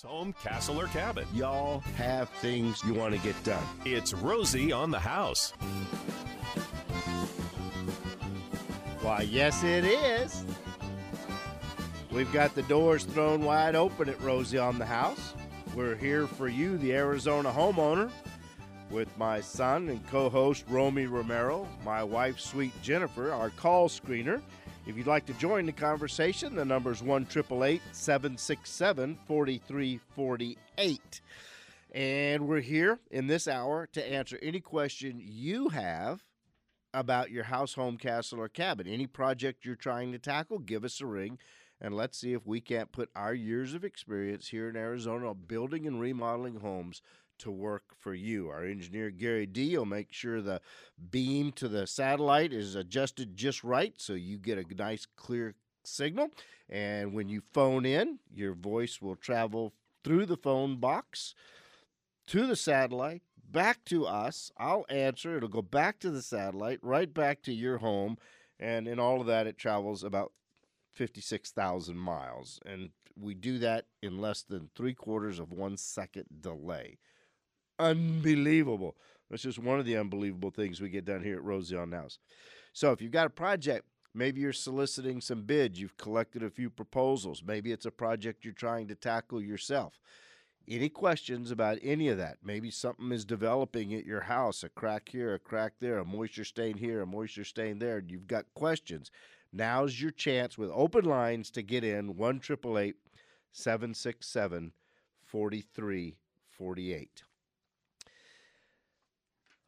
House, home, castle, or cabin. Y'all have things you want to get done. It's Rosie on the house. Why, yes, it is. We've got the doors thrown wide open at Rosie on the House. We're here for you, the Arizona homeowner, with my son and co host Romey Romero, my wife, sweet Jennifer, our call screener. If you'd like to join the conversation, the number is 1 767 4348. And we're here in this hour to answer any question you have about your house, home, castle, or cabin. Any project you're trying to tackle, give us a ring and let's see if we can't put our years of experience here in Arizona building and remodeling homes to work for you. Our engineer Gary D will make sure the beam to the satellite is adjusted just right so you get a nice clear signal. And when you phone in, your voice will travel through the phone box to the satellite, back to us. I'll answer. It'll go back to the satellite, right back to your home. And in all of that, it travels about 56,000 miles. And we do that in less than three quarters of one second delay. Unbelievable. That's just one of the unbelievable things we get done here at Rosie on House. So if you've got a project, maybe you're soliciting some bids, you've collected a few proposals, maybe it's a project you're trying to tackle yourself. Any questions about any of that? Maybe something is developing at your house, a crack here, a crack there, a moisture stain here, a moisture stain there, and You've got questions. Now's your chance with open lines to get in 1 767 4348.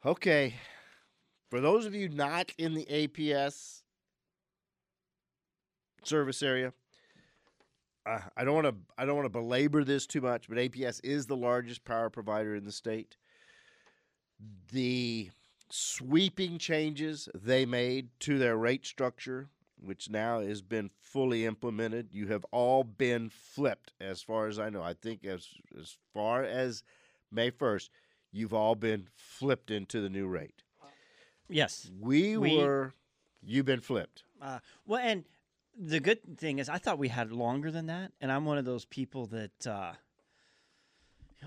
Okay. For those of you not in the APS service area, uh, I don't want to I don't want to belabor this too much, but APS is the largest power provider in the state. The sweeping changes they made to their rate structure which now has been fully implemented. You have all been flipped, as far as I know. I think as as far as May first, you've all been flipped into the new rate. Yes, we, we were. You've been flipped. Uh, well, and the good thing is, I thought we had longer than that, and I'm one of those people that. Uh,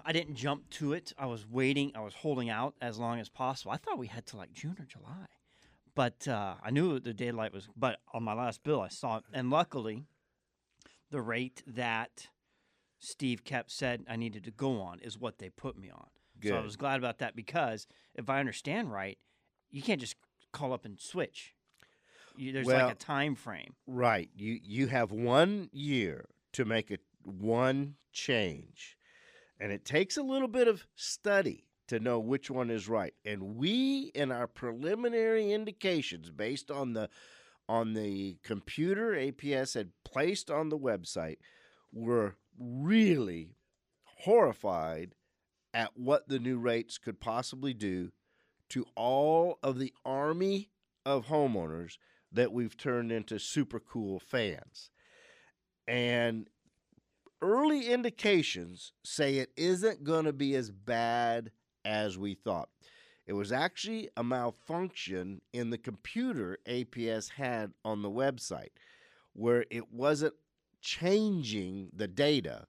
I didn't jump to it. I was waiting. I was holding out as long as possible. I thought we had to like June or July. But uh, I knew the daylight was. But on my last bill, I saw it, and luckily, the rate that Steve kept said I needed to go on is what they put me on. Good. So I was glad about that because if I understand right, you can't just call up and switch. You, there's well, like a time frame. Right. You you have one year to make a one change, and it takes a little bit of study to know which one is right. And we, in our preliminary indications, based on the on the computer APS had placed on the website, were really horrified at what the new rates could possibly do to all of the army of homeowners that we've turned into super cool fans. And early indications say it isn't going to be as bad as we thought. It was actually a malfunction in the computer APS had on the website where it wasn't changing the data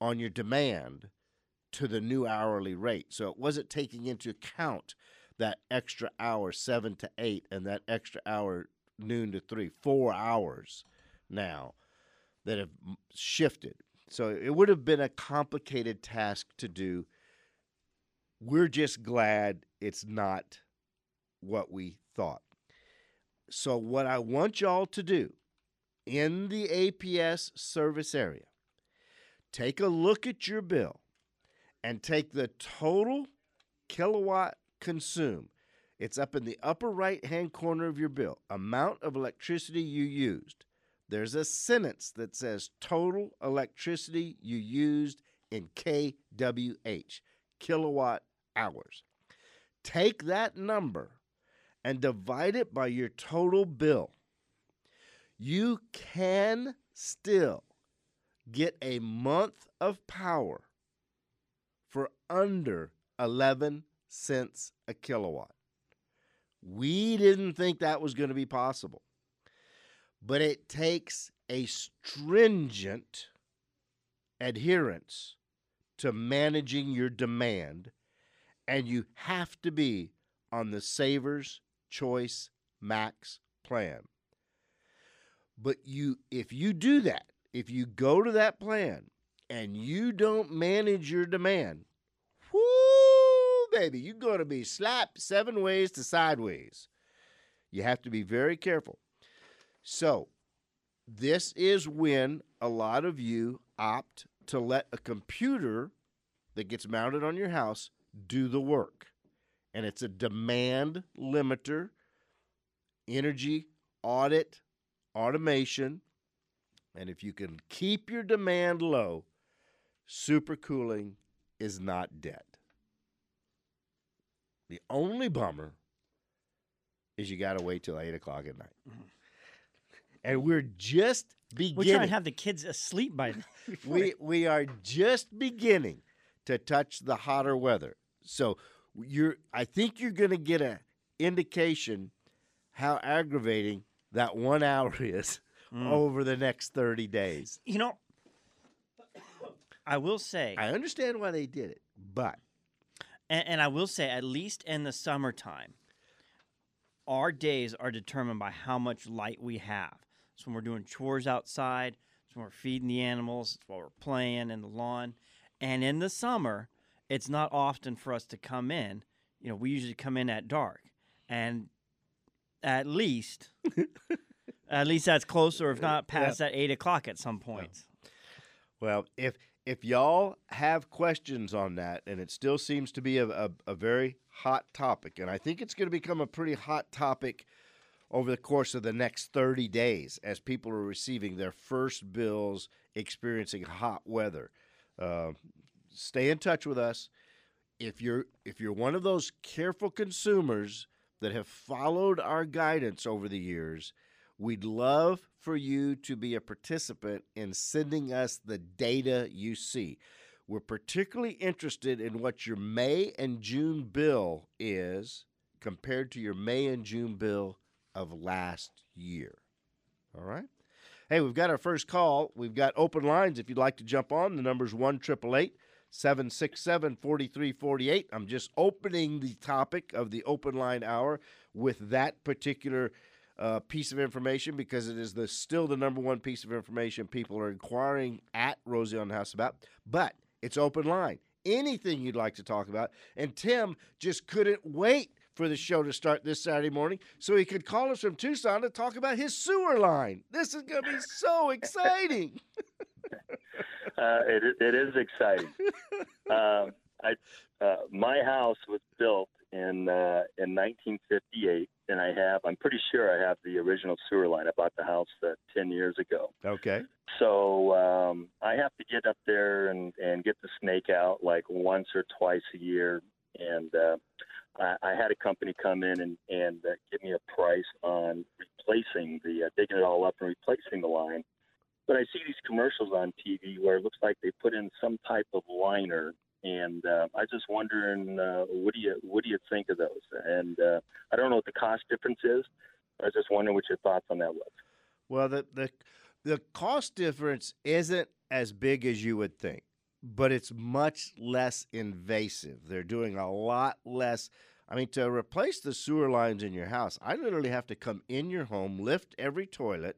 on your demand to the new hourly rate. So it wasn't taking into account that extra hour, seven to eight, and that extra hour, noon to three, four hours now that have shifted. So it would have been a complicated task to do we're just glad it's not what we thought. So, what I want y'all to do in the APS service area, take a look at your bill and take the total kilowatt consumed. It's up in the upper right hand corner of your bill, amount of electricity you used. There's a sentence that says total electricity you used in kWh, kilowatt hours. Take that number and divide it by your total bill. You can still get a month of power for under 11 cents a kilowatt. We didn't think that was going to be possible. But it takes a stringent adherence to managing your demand, and you have to be on the Savers Choice Max plan. But you if you do that, if you go to that plan and you don't manage your demand, whoo, baby, you're going to be slapped seven ways to sideways. You have to be very careful. So, this is when a lot of you opt to let a computer that gets mounted on your house do the work. And it's a demand limiter, energy audit, automation. And if you can keep your demand low, supercooling is not dead. The only bummer is you got to wait till 8 o'clock at night. Mm-hmm. And we're just beginning. We try and have the kids asleep by then. we we are just beginning to touch the hotter weather. So you're I think you're going to get an indication how aggravating that 1 hour is mm. over the next 30 days. You know, I will say, I understand why they did it, but and, and I will say, at least in the summertime, our days are determined by how much light we have. So when we're doing chores outside, it's when we're feeding the animals, it's while we're playing in the lawn. And in the summer, it's not often for us to come in. You know, we usually come in at dark. And at least, at least that's closer, if not past that eight o'clock at some points. Well, if if y'all have questions on that, and it still seems to be a, a, a very hot topic, and I think it's going to become a pretty hot topic over the course of the next 30 days as people are receiving their first bills experiencing hot weather. Uh, stay in touch with us. If you're if you're one of those careful consumers that have followed our guidance over the years, we'd love for you to be a participant in sending us the data you see. We're particularly interested in what your May and June bill is compared to your May and June bill of last year. All right? Hey, we've got our first call. We've got open lines if you'd like to jump on. The number's 1 767 4348. I'm just opening the topic of the open line hour with that particular uh, piece of information because it is the still the number one piece of information people are inquiring at Rosie on the House about. But it's open line. Anything you'd like to talk about. And Tim just couldn't wait for the show to start this Saturday morning so he could call us from Tucson to talk about his sewer line. This is going to be so exciting. uh, it, it is exciting. um, I, uh, my house was built in uh, in 1958, and I have I'm pretty sure I have the original sewer line. I bought the house uh, 10 years ago. Okay. So um, I have to get up there and and get the snake out like once or twice a year, and uh, I, I had a company come in and and uh, give me a price on replacing the uh, digging it all up and replacing the line. But I see these commercials on TV where it looks like they put in some type of liner and uh, I just wondering uh, what do you what do you think of those? And uh, I don't know what the cost difference is. I was just wondering what your thoughts on that was. Well, the the the cost difference isn't as big as you would think, but it's much less invasive. They're doing a lot less. I mean, to replace the sewer lines in your house, I literally have to come in your home, lift every toilet,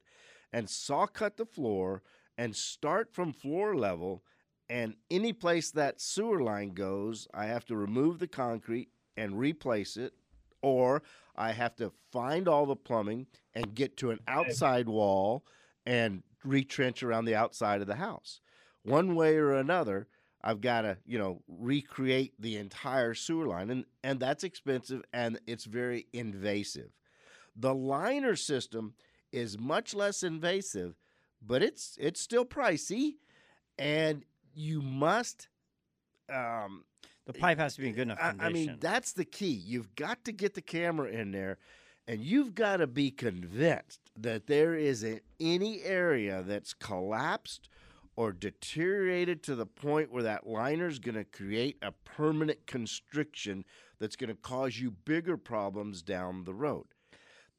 and saw cut the floor and start from floor level and any place that sewer line goes, I have to remove the concrete and replace it, or I have to find all the plumbing and get to an outside wall and retrench around the outside of the house. One way or another, I've got to, you know, recreate the entire sewer line and and that's expensive and it's very invasive. The liner system is much less invasive, but it's it's still pricey and you must. Um, The pipe has to be in good enough I, condition. I mean, that's the key. You've got to get the camera in there, and you've got to be convinced that there isn't any area that's collapsed or deteriorated to the point where that liner is going to create a permanent constriction that's going to cause you bigger problems down the road.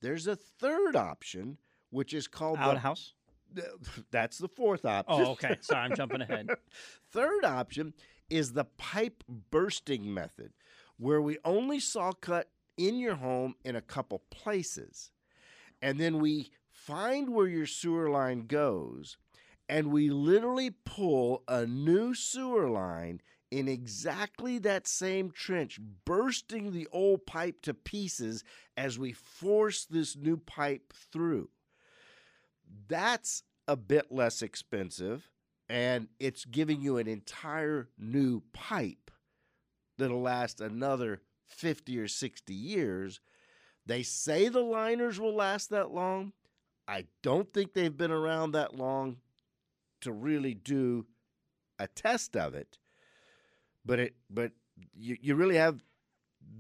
There's a third option, which is called the outhouse. That's the fourth option. Oh, okay. Sorry, I'm jumping ahead. Third option is the pipe bursting method, where we only saw cut in your home in a couple places. And then we find where your sewer line goes, and we literally pull a new sewer line in exactly that same trench, bursting the old pipe to pieces as we force this new pipe through. That's a bit less expensive, and it's giving you an entire new pipe that'll last another 50 or 60 years. They say the liners will last that long. I don't think they've been around that long to really do a test of it. But it but you, you really have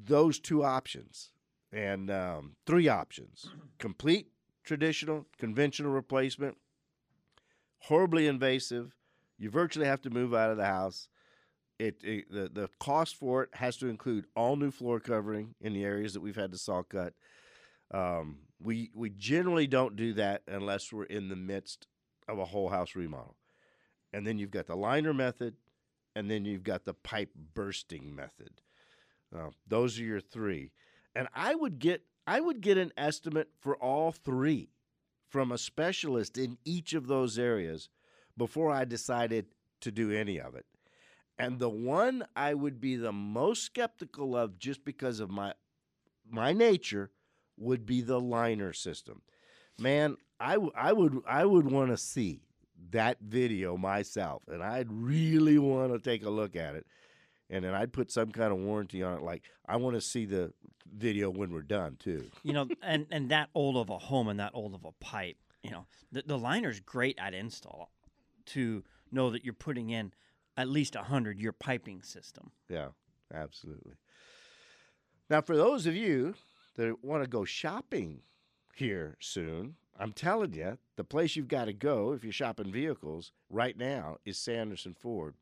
those two options and um, three options complete traditional conventional replacement horribly invasive you virtually have to move out of the house it, it, the the cost for it has to include all new floor covering in the areas that we've had to saw cut. Um, we we generally don't do that unless we're in the midst of a whole house remodel, and then you've got the liner method, and then you've got the pipe bursting method. Uh, those are your three, and I would get I would get an estimate for all three from a specialist in each of those areas before I decided to do any of it. And the one I would be the most skeptical of just because of my my nature would be the liner system. Man, I, w- I would I would want to see that video myself and I'd really want to take a look at it. And then I'd put some kind of warranty on it like I want to see the video when we're done too. You know, and and that old of a home and that old of a pipe. You know, the the liner's great at install to know that you're putting in at least a hundred year piping system. Yeah, absolutely. Now, for those of you that want to go shopping here soon, I'm telling you, the place you've got to go if you're shopping vehicles right now is Sanderson Ford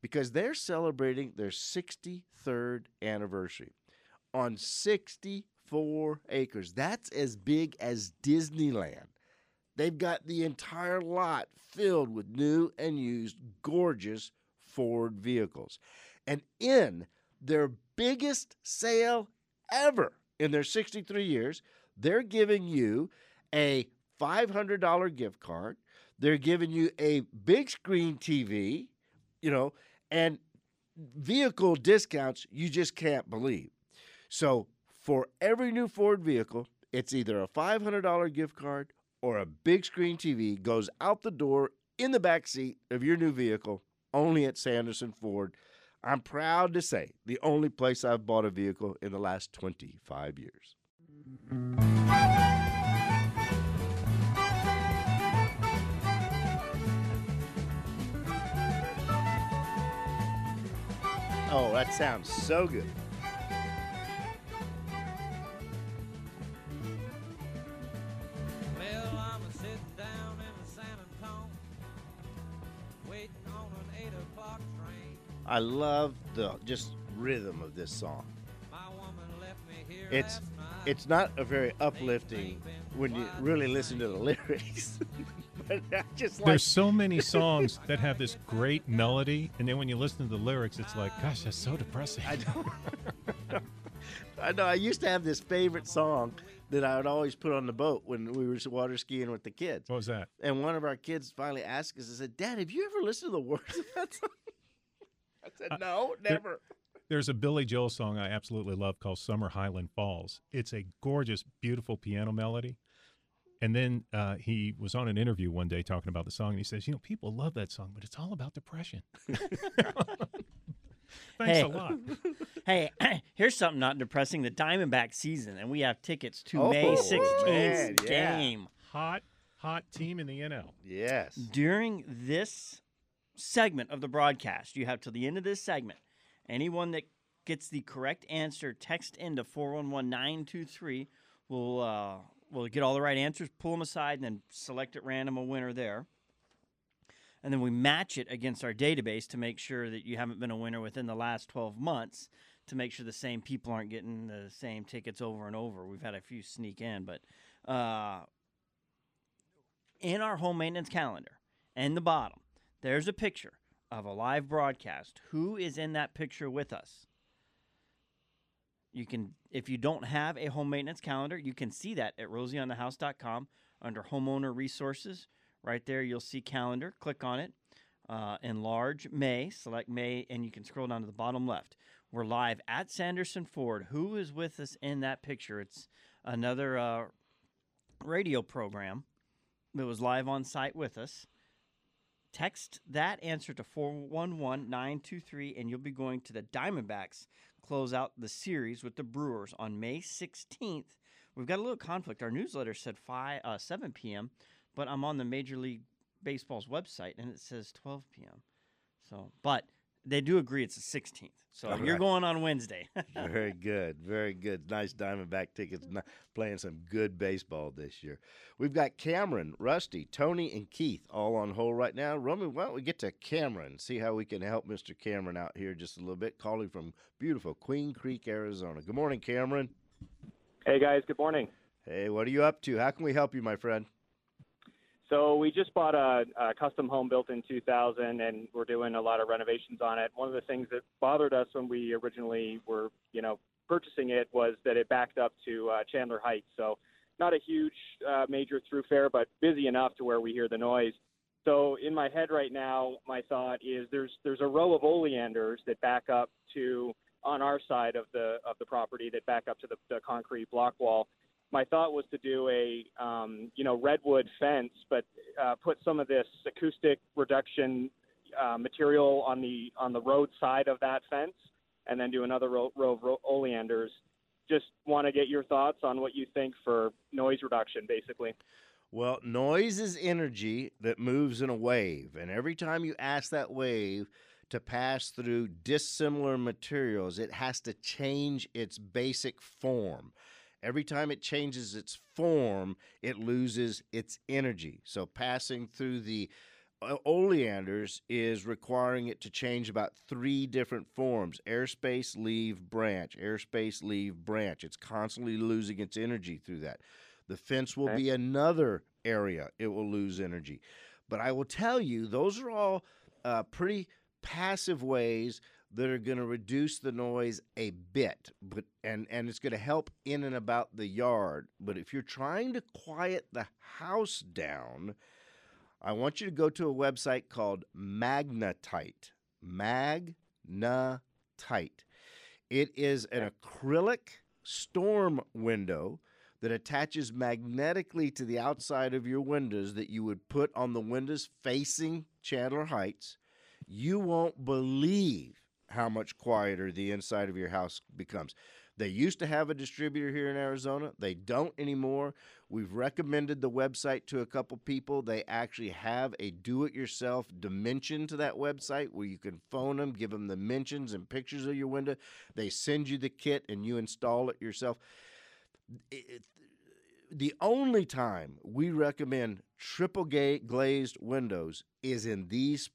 because they're celebrating their 63rd anniversary on 64 acres. That's as big as Disneyland. They've got the entire lot filled with new and used gorgeous Ford vehicles. And in their biggest sale ever in their 63 years, they're giving you a $500 gift card. They're giving you a big screen TV, you know, and vehicle discounts you just can't believe. So, for every new Ford vehicle, it's either a $500 gift card or a big screen TV goes out the door in the back seat of your new vehicle only at Sanderson Ford. I'm proud to say the only place I've bought a vehicle in the last 25 years. Oh, that sounds so good. Well, I'm a sitting down in the San Antonio, waiting on an eight o'clock train. I love the just rhythm of this song. My woman left me here It's it's not a very uplifting when you really listen to the lyrics. just like There's so many songs that have this great melody, and then when you listen to the lyrics, it's like, gosh, that's so depressing. I know. I know. I used to have this favorite song that I would always put on the boat when we were water skiing with the kids. What was that? And one of our kids finally asked us, I said, Dad, have you ever listened to the words of that song? I said, No, never. There's a Billy Joel song I absolutely love called Summer Highland Falls. It's a gorgeous, beautiful piano melody. And then uh, he was on an interview one day talking about the song, and he says, You know, people love that song, but it's all about depression. Thanks Hey. a lot. Hey, here's something not depressing: the Diamondback season, and we have tickets to Oh, May 16th man, yeah. game. Hot, hot team in the NL. Yes. During this segment of the broadcast, you have till the end of this segment. Anyone that gets the correct answer, text into 411923. We'll uh, we'll get all the right answers, pull them aside, and then select at random a winner there. And then we match it against our database to make sure that you haven't been a winner within the last 12 months to make sure the same people aren't getting the same tickets over and over. We've had a few sneak in, but uh, in our home maintenance calendar, in the bottom, there's a picture of a live broadcast. Who is in that picture with us? You can, if you don't have a home maintenance calendar, you can see that at rosieonthehouse.com under homeowner resources. Right there, you'll see calendar. Click on it. Uh, enlarge May, select May, and you can scroll down to the bottom left. We're live at Sanderson Ford. Who is with us in that picture? It's another uh, radio program that was live on site with us. Text that answer to 411 923, and you'll be going to the Diamondbacks close out the series with the Brewers on May 16th. We've got a little conflict. Our newsletter said 5, uh, 7 p.m., but I'm on the Major League Baseball's website and it says 12 p.m. So, but they do agree it's the 16th. So All you're right. going on Wednesday. Very good. Very good. Nice Diamondback tickets. Playing some good baseball this year. We've got Cameron, Rusty, Tony, and Keith all on hold right now. Roman, why don't we get to Cameron? See how we can help Mr. Cameron out here just a little bit. Calling from beautiful Queen Creek, Arizona. Good morning, Cameron. Hey guys, good morning. Hey, what are you up to? How can we help you, my friend? So we just bought a, a custom home built in 2000, and we're doing a lot of renovations on it. One of the things that bothered us when we originally were, you know, purchasing it was that it backed up to uh, Chandler Heights. So not a huge uh, major throughfare, but busy enough to where we hear the noise. So in my head right now, my thought is there's there's a row of oleanders that back up to on our side of the of the property that back up to the, the concrete block wall. My thought was to do a um, you know redwood fence, but uh, put some of this acoustic reduction uh, material on the on the road side of that fence, and then do another row, row of oleanders. Just want to get your thoughts on what you think for noise reduction, basically. Well, noise is energy that moves in a wave. And every time you ask that wave to pass through dissimilar materials, it has to change its basic form. Every time it changes its form, it loses its energy. So passing through the oleanders is requiring it to change about three different forms airspace, leave, branch, airspace, leave, branch. It's constantly losing its energy through that. The fence will be another area it will lose energy. But I will tell you, those are all uh, pretty passive ways that are going to reduce the noise a bit, but and and it's going to help in and about the yard. But if you're trying to quiet the house down, I want you to go to a website called Magnetite. Magnetite. It is an acrylic storm window that attaches magnetically to the outside of your windows that you would put on the windows facing Chandler Heights. You won't believe how much quieter the inside of your house becomes. They used to have a distributor here in Arizona. They don't anymore. We've recommended the website to a couple people. They actually have a do it yourself dimension to that website where you can phone them, give them the dimensions and pictures of your window. They send you the kit and you install it yourself. It- the only time we recommend triple glazed windows is in these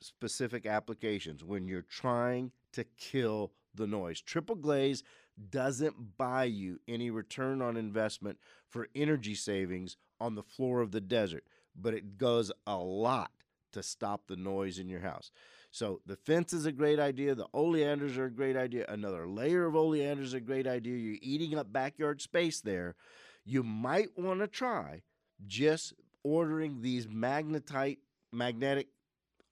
specific applications when you're trying to kill the noise. Triple glaze doesn't buy you any return on investment for energy savings on the floor of the desert, but it goes a lot to stop the noise in your house. So the fence is a great idea. The oleanders are a great idea. Another layer of oleanders is a great idea. You're eating up backyard space there. You might want to try just ordering these magnetite magnetic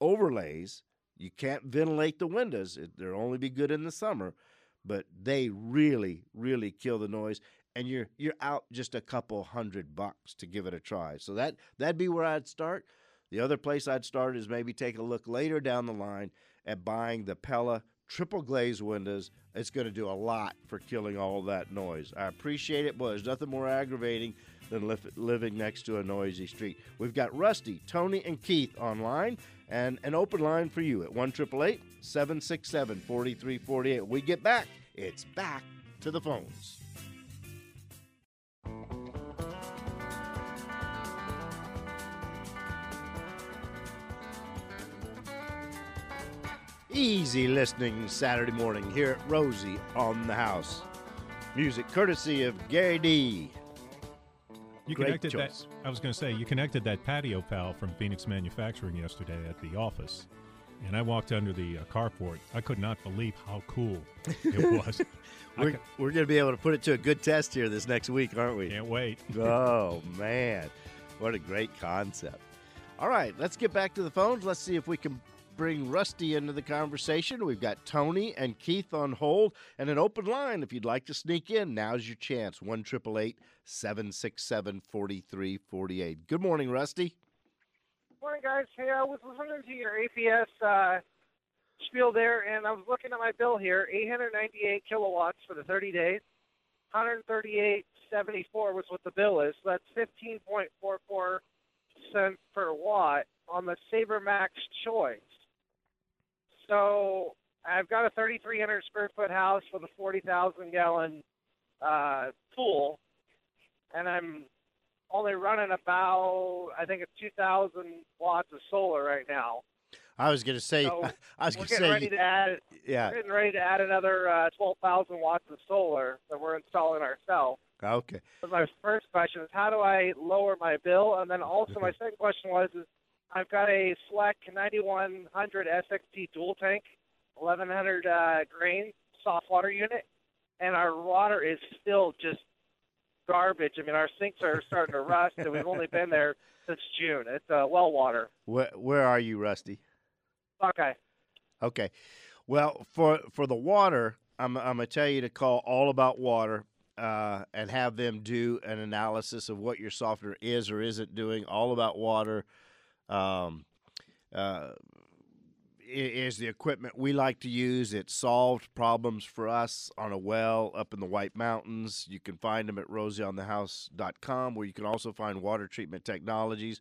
overlays. You can't ventilate the windows. It, they'll only be good in the summer, but they really, really kill the noise. And you're you're out just a couple hundred bucks to give it a try. So that that'd be where I'd start. The other place I'd start is maybe take a look later down the line at buying the Pella triple glaze windows. It's going to do a lot for killing all that noise. I appreciate it, but there's nothing more aggravating than li- living next to a noisy street. We've got Rusty, Tony, and Keith online and an open line for you at 1 767 4348. We get back, it's back to the phones. Easy listening Saturday morning here at Rosie on the House. Music courtesy of Gary D. You Great connected choice. that. I was going to say you connected that patio pal from Phoenix Manufacturing yesterday at the office, and I walked under the uh, carport. I could not believe how cool it was. We're, ca- we're going to be able to put it to a good test here this next week, aren't we? can't wait. oh man, what a great concept! All right, let's get back to the phones. Let's see if we can bring Rusty into the conversation. We've got Tony and Keith on hold and an open line. If you'd like to sneak in, now's your chance. One triple eight seven six seven forty three forty eight. Good morning, Rusty. Good Morning, guys. Hey, I was listening to your APS uh, spiel there, and I was looking at my bill here. 898 kilowatts for the 30 days. 138.74 was what the bill is. So that's 15.44 cents per watt on the Saver Max Choice. So I've got a 3,300 square foot house with a 40,000 gallon uh, pool, and I'm only running about I think it's 2,000 watts of solar right now. I was going to say, So I was going to getting say, ready to add yeah. getting ready to add another uh, 12,000 watts of solar that we're installing ourselves. Okay. But my first question is how do I lower my bill? And then also my second question was is I've got a Fleck 9100 SXT dual tank, 1100 uh, grain soft water unit, and our water is still just garbage. I mean, our sinks are starting to rust, and we've only been there since June. It's uh, well water. Where, where are you, Rusty? Okay. Okay. Well, for for the water, I'm I'm gonna tell you to call all about water uh, and have them do an analysis of what your softener is or isn't doing. All about water. Um, uh, is the equipment we like to use. It solved problems for us on a well up in the White Mountains. You can find them at rosieonthehouse.com, where you can also find water treatment technologies.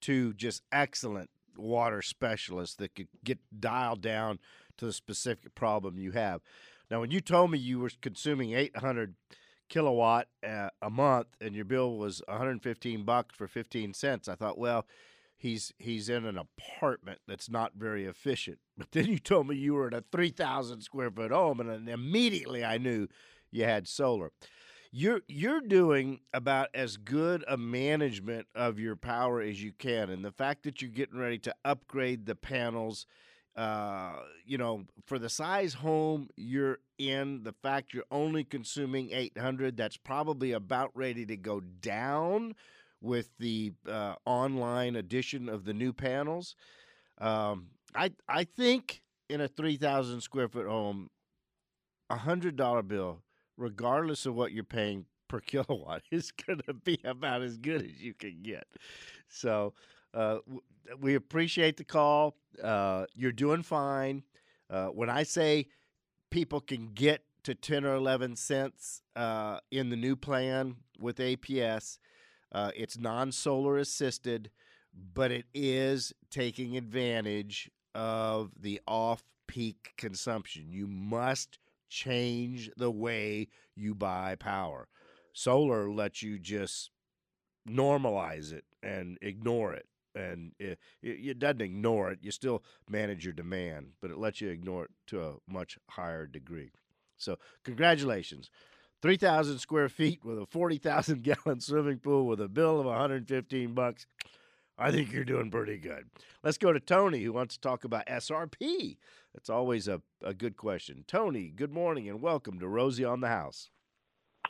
Two just excellent water specialists that could get dialed down to the specific problem you have. Now, when you told me you were consuming 800 kilowatt uh, a month and your bill was 115 bucks for 15 cents, I thought, well, he's he's in an apartment that's not very efficient. But then you told me you were in a 3,000 square foot home, and immediately I knew you had solar. You're you're doing about as good a management of your power as you can, and the fact that you're getting ready to upgrade the panels, uh, you know, for the size home you're in, the fact you're only consuming 800, that's probably about ready to go down with the uh, online edition of the new panels. Um, I I think in a 3,000 square foot home, a hundred dollar bill, regardless of what you're paying per kilowatt, is going to be about as good as you can get. So uh, we appreciate the call. Uh, you're doing fine. Uh, when I say people can get to 10 or 11 cents uh, in the new plan with APS, uh, it's non solar assisted, but it is taking advantage of the off peak consumption. You must change the way you buy power. Solar lets you just normalize it and ignore it. And it, it, doesn't ignore it. You still manage your demand, but it lets you ignore it to a much higher degree. So, congratulations. 3,000 square feet with a 40,000 gallon swimming pool with a bill of 115 bucks. I think you're doing pretty good. Let's go to Tony, who wants to talk about SRP. That's always a, a good question. Tony, good morning and welcome to Rosie on the House.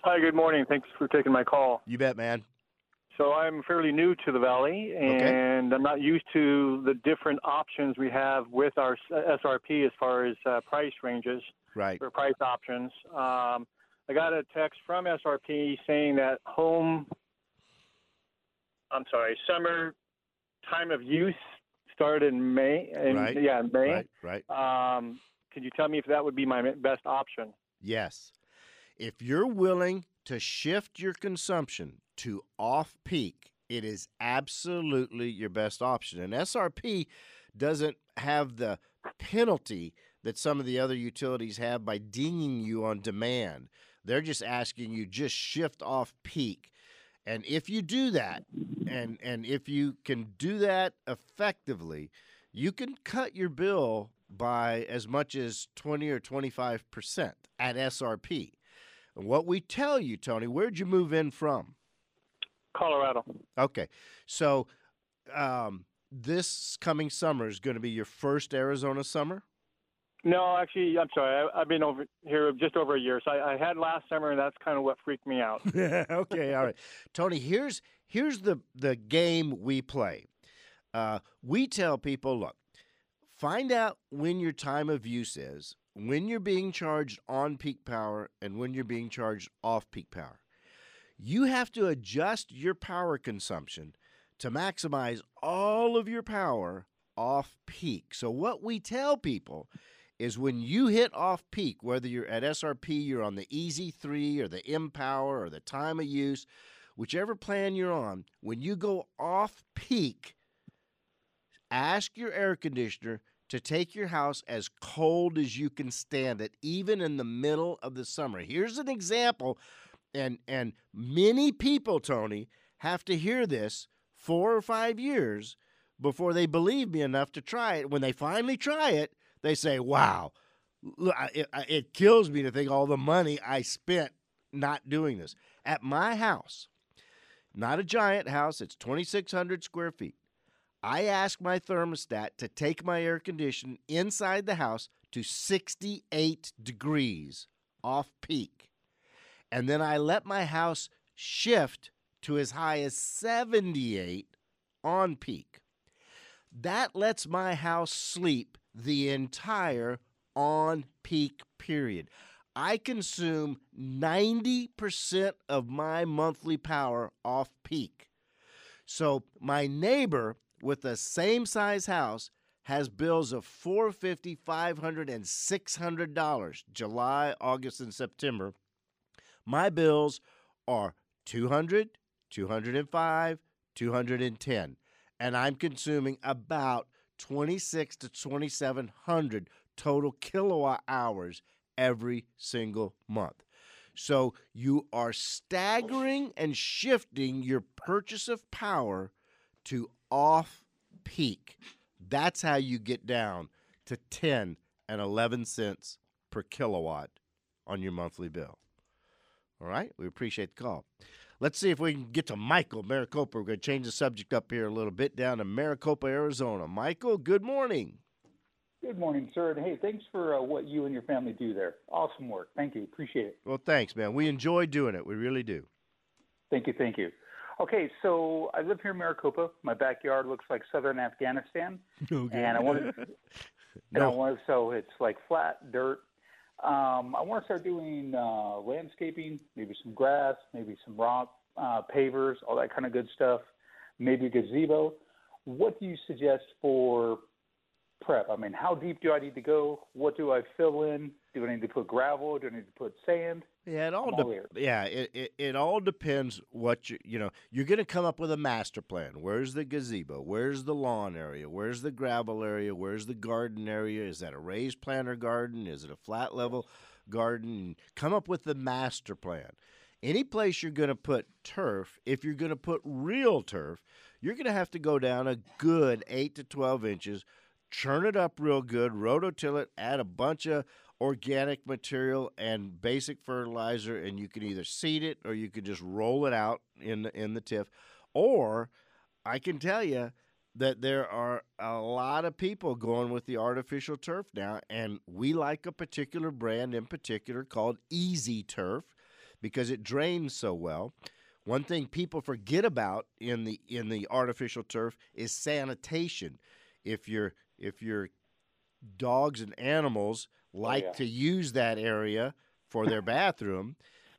Hi, good morning. Thanks for taking my call. You bet, man. So I'm fairly new to the valley, and I'm not used to the different options we have with our SRP as far as uh, price ranges Right. or price options. Um, I got a text from SRP saying that home, I'm sorry, summer time of use started in May. In, Right. Yeah, in May. Right. Right. Um, could you tell me if that would be my best option? Yes. If you're willing to shift your consumption to off peak, it is absolutely your best option. And SRP doesn't have the penalty that some of the other utilities have by dinging you on demand. They're just asking you just shift off peak. And if you do that, and and if you can do that effectively, you can cut your bill by as much as 20 or 25% at SRP. And what we tell you, Tony, where'd you move in from? Colorado. Okay, so um, this coming summer is going to be your first Arizona summer. No, actually, I'm sorry. I, I've been over here just over a year. So I, I had last summer, and that's kind of what freaked me out. okay, all right, Tony. Here's here's the the game we play. Uh, we tell people, look, find out when your time of use is, when you're being charged on peak power, and when you're being charged off peak power. You have to adjust your power consumption to maximize all of your power off peak. So what we tell people is when you hit off peak, whether you're at SRP, you're on the Easy 3 or the M-Power or the time of use, whichever plan you're on, when you go off peak, ask your air conditioner to take your house as cold as you can stand it, even in the middle of the summer. Here's an example, and and many people, Tony, have to hear this four or five years before they believe me enough to try it. When they finally try it, they say, "Wow, it, it kills me to think all the money I spent not doing this." At my house, not a giant house, it's 2,600 square feet. I ask my thermostat to take my air conditioning inside the house to 68 degrees off peak. And then I let my house shift to as high as 78 on peak. That lets my house sleep the entire on peak period. I consume 90% of my monthly power off peak. So my neighbor with the same size house has bills of 450 500 and 600 dollars july august and september my bills are 200 205 210 and i'm consuming about 26 to 2700 total kilowatt hours every single month so you are staggering and shifting your purchase of power to off peak. That's how you get down to 10 and 11 cents per kilowatt on your monthly bill. All right, we appreciate the call. Let's see if we can get to Michael Maricopa. We're going to change the subject up here a little bit down to Maricopa, Arizona. Michael, good morning. Good morning, sir. And hey, thanks for uh, what you and your family do there. Awesome work. Thank you. Appreciate it. Well, thanks, man. We enjoy doing it. We really do. Thank you. Thank you. Okay, so I live here in Maricopa. My backyard looks like southern Afghanistan, and I want to, and I No. want to, so it's like flat dirt. Um, I want to start doing uh, landscaping, maybe some grass, maybe some rock uh, pavers, all that kind of good stuff. Maybe a gazebo. What do you suggest for prep? I mean, how deep do I need to go? What do I fill in? Do I need to put gravel? Do I need to put sand? Yeah, it all, de- yeah, it, it, it all depends what you you know. You're going to come up with a master plan. Where's the gazebo? Where's the lawn area? Where's the gravel area? Where's the garden area? Is that a raised planter garden? Is it a flat level garden? Come up with the master plan. Any place you're going to put turf, if you're going to put real turf, you're going to have to go down a good 8 to 12 inches, churn it up real good, rototill it, add a bunch of organic material and basic fertilizer, and you can either seed it or you can just roll it out in the, in the tiff. Or I can tell you that there are a lot of people going with the artificial turf now, and we like a particular brand in particular called Easy Turf because it drains so well. One thing people forget about in the in the artificial turf is sanitation. If your if your dogs and animals like yeah. to use that area for their bathroom,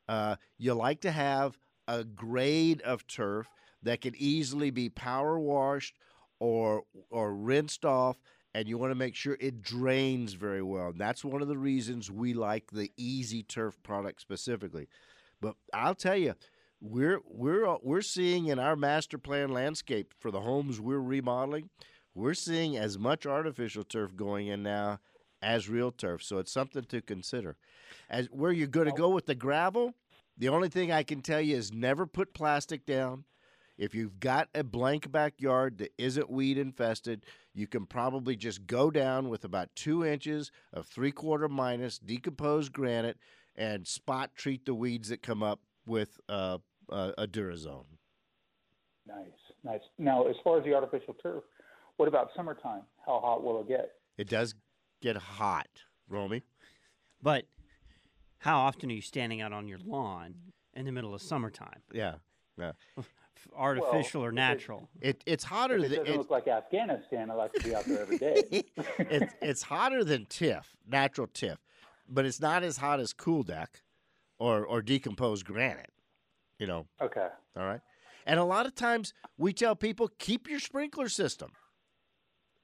uh, you like to have a grade of turf that can easily be power washed or or rinsed off and you want to make sure it drains very well. And that's one of the reasons we like the Easy Turf product specifically. But I'll tell you, we're we're we're seeing in our master plan landscape for the homes we're remodeling, we're seeing as much artificial turf going in now as real turf. So it's something to consider. As where you're going to go with the gravel, the only thing I can tell you is never put plastic down. If you've got a blank backyard that isn't weed infested, you can probably just go down with about two inches of three quarter minus decomposed granite and spot treat the weeds that come up with uh, uh, a Durazone. Nice, nice. Now, as far as the artificial turf, what about summertime? How hot will it get? It does get hot, Romey. But how often are you standing out on your lawn in the middle of summertime? Yeah, yeah. Artificial Well, or if it- natural? It it's hotter it than doesn't it, look like Afghanistan, I like to be out there every day. it's it's hotter than tiff, natural tiff, but it's not as hot as cool deck or or decomposed granite. You know, okay. all right. And a lot of times we tell people keep your sprinkler system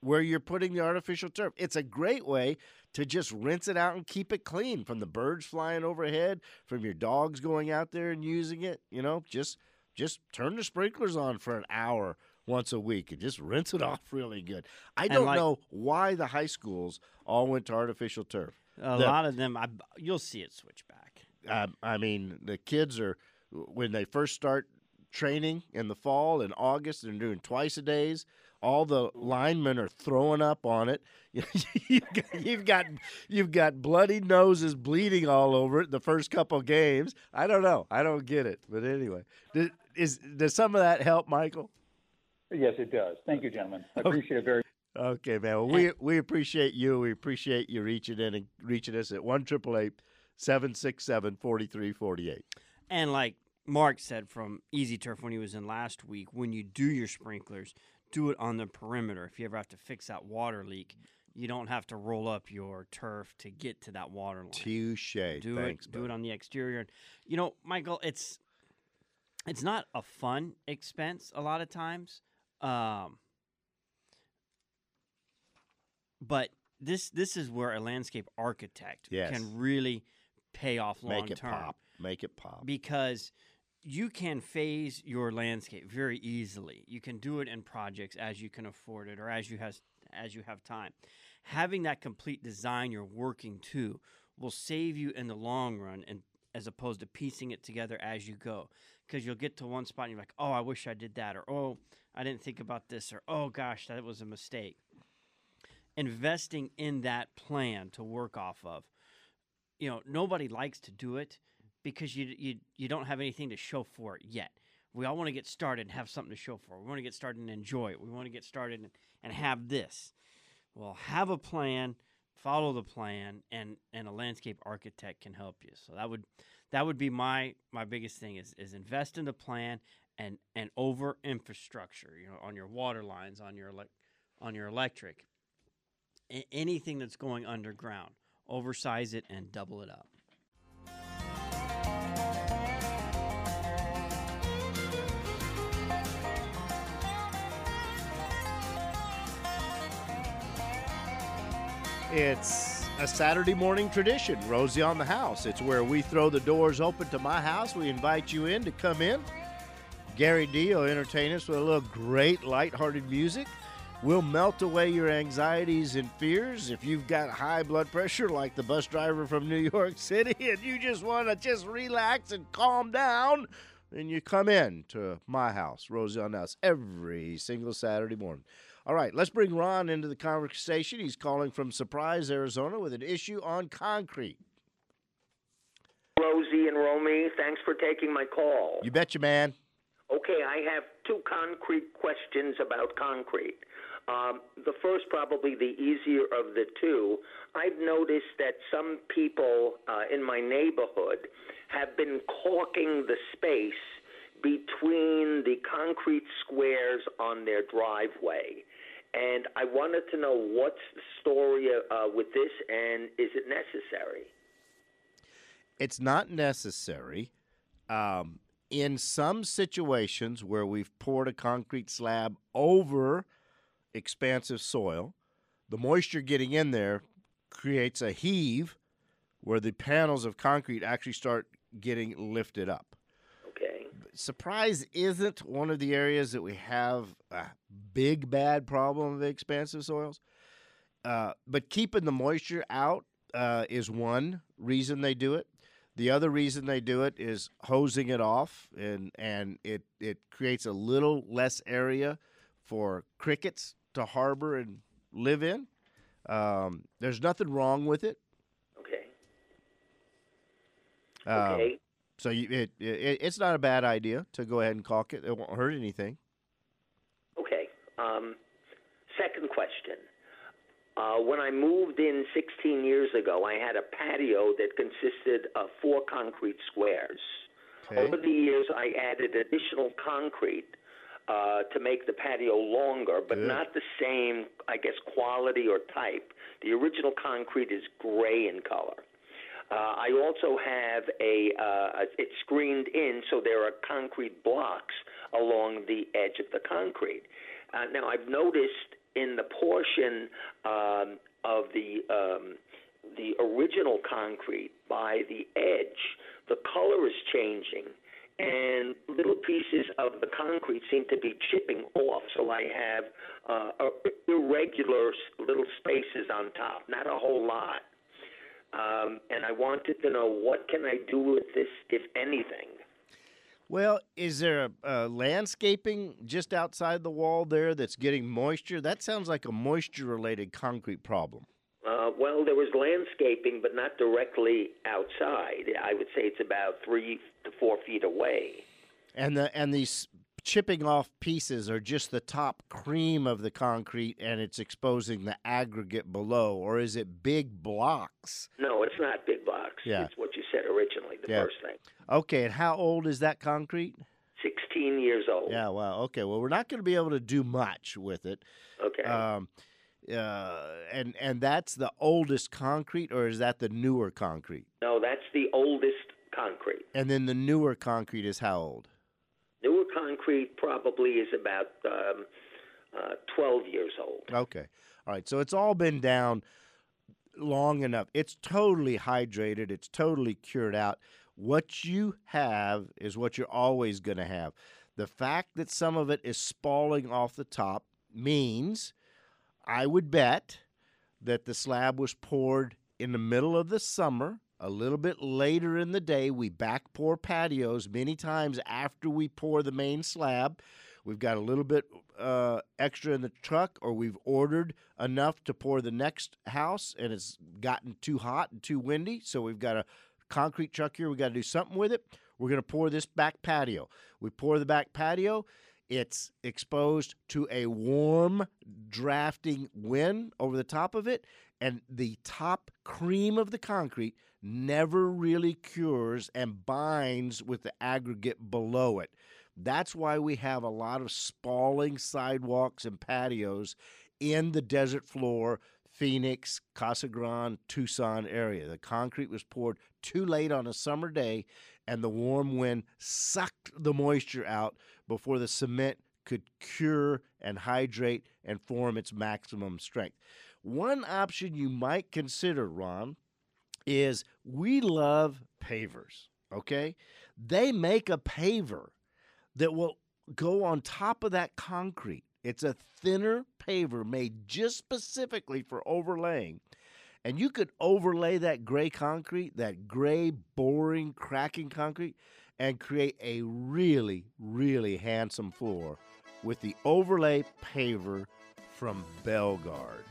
where you're putting the artificial turf. It's a great way to just rinse it out and keep it clean from the birds flying overhead, from your dogs going out there and using it. You know, just just turn the sprinklers on for an hour once a week and just rinse it off really good. I don't like- know why the high schools all went to artificial turf. A The- lot of them, I, you'll see it switch back. um, I mean, the kids are when they first start training in the fall in August, they're doing twice a days. All the linemen are throwing up on it. you've, got, you've got you've got bloody noses bleeding all over it the first couple games. I don't know. I don't get it. But anyway, does, is does some of that help, Michael? Yes, it does. Thank you, gentlemen. I appreciate it very Okay, man. Well, we we appreciate you. We appreciate you reaching in and reaching us at one triple eight seven six seven forty three forty eight. And like Mark said from Easy Turf when he was in last week, when you do your sprinklers, do it on the perimeter. If you ever have to fix that water leak, you don't have to roll up your turf to get to that water line. Touche. do Thanks, it do it on the exterior. You know, Michael, it's it's not a fun expense a lot of times. Um but this this is where a landscape architect Yes. can really pay off long Make it term pop. Make it pop. because you can phase your landscape very easily. You can do it in projects as you can afford it or as you has as you have time. Having that complete design you're working to will save you in the long run and as opposed to piecing it together as you go. Because you'll get to one spot and you're like, oh, I wish I did that, or oh, I didn't think about this, or oh gosh, that was a mistake. Investing in that plan to work off of you know nobody likes to do it because you you you don't have anything to show for it yet. We all want to get started and have something to show for. We want to get started and enjoy it. We want to get started and, and have this. Well, have a plan, follow the plan, and and a landscape architect can help you. So that would that would be my my biggest thing is is invest in the plan and and over infrastructure. You know, on your water lines, on your elec on your electric, a- anything that's going underground, oversize it and double it up. It's a Saturday morning tradition, Rosie on the House. It's where we throw the doors open to my house. We invite you in to come in. Gary D will entertain us with a little great lighthearted music. We'll melt away your anxieties and fears. If you've got high blood pressure, like the bus driver from New York City, and you just want to just relax and calm down, then you come in to my house, Rosie on the House, every single Saturday morning. All right, let's bring Ron into the conversation. He's calling from Surprise, Arizona, with an issue on concrete. Rosie and Romey, thanks for taking my call. You betcha, man. Okay, I have two concrete questions about concrete. Um, the first, probably the easier of the two, I've noticed that some people uh, in my neighborhood have been caulking the space between the concrete squares on their driveway. And I wanted to know what's the story uh, with this and is it necessary? It's not necessary. Um, in some situations where we've poured a concrete slab over expansive soil, the moisture getting in there creates a heave where the panels of concrete actually start getting lifted up. Surprise isn't one of the areas that we have a big bad problem of expansive soils. Uh, but keeping the moisture out uh, is one reason they do it. The other reason they do it is hosing it off, and and it it creates a little less area for crickets to harbor and live in. Um, there's nothing wrong with it. Okay. Um, Okay. So you, it, it it's not a bad idea to go ahead and caulk it. It won't hurt anything. Okay. Um, second question. Uh, when I moved in 16 years ago, I had a patio that consisted of four concrete squares. Okay. Over the years, I added additional concrete uh, to make the patio longer, but Good. not the same, I guess, quality or type. The original concrete is gray in color. Uh, I also have a, uh, it's screened in, so there are concrete blocks along the edge of the concrete. Uh, now, I've noticed in the portion um, of the um, the original concrete by the edge, the color is changing, and little pieces of the concrete seem to be chipping off. So I have uh, irregular little spaces on top, not a whole lot. Um, and I wanted to know what can I do with this, if anything. Well, is there a, a landscaping just outside the wall there that's getting moisture? That sounds like a moisture-related concrete problem. Uh, well, there was landscaping, but not directly outside. I would say it's about three to four feet away. And the and these chipping off pieces are just the top cream of the concrete and it's exposing the aggregate below or is it big blocks? No, it's not big blocks. Yeah. It's what you said originally, the Yeah. first thing. Okay, and how old is that concrete? 16 years old. Yeah, wow. Okay, well, we're not going to be able to do much with it. Okay. Um, uh, and and that's the oldest concrete, or is that the newer concrete? No, that's the oldest concrete. And then the newer concrete is how old? Concrete probably is about um, uh, 12 years old. Okay, all right. So it's all been down long enough. It's totally hydrated. It's totally cured out. What you have is what you're always going to have. The fact that some of it is spalling off the top means, I would bet, that the slab was poured in the middle of the summer, a little bit later in the day. We back pour patios many times after we pour the main slab. We've got a little bit uh, extra in the truck, or we've ordered enough to pour the next house, and it's gotten too hot and too windy. So we've got a concrete truck here. We've got to do something with it. We're going to pour this back patio. We pour the back patio. It's exposed to a warm, drafting wind over the top of it, and the top cream of the concrete never really cures and binds with the aggregate below it. That's why we have a lot of spalling sidewalks and patios in the desert floor, Phoenix, Casa Grande, Tucson area. The concrete was poured too late on a summer day, and the warm wind sucked the moisture out before the cement could cure and hydrate and form its maximum strength. One option you might consider, Ron, is we love pavers, okay? They make a paver that will go on top of that concrete. It's a thinner paver made just specifically for overlaying. And you could overlay that gray concrete, that gray, boring, cracking concrete, and create a really, really handsome floor with the overlay paver from Belgard.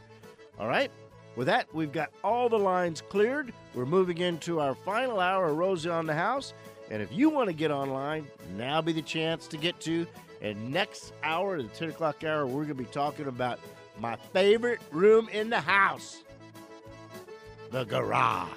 All right? With that, we've got all the lines cleared. We're moving into our final hour of Rosie on the House. And if you want to get online, now be the chance to get to. And next hour, the 10 o'clock hour, we're going to be talking about my favorite room in the house the garage.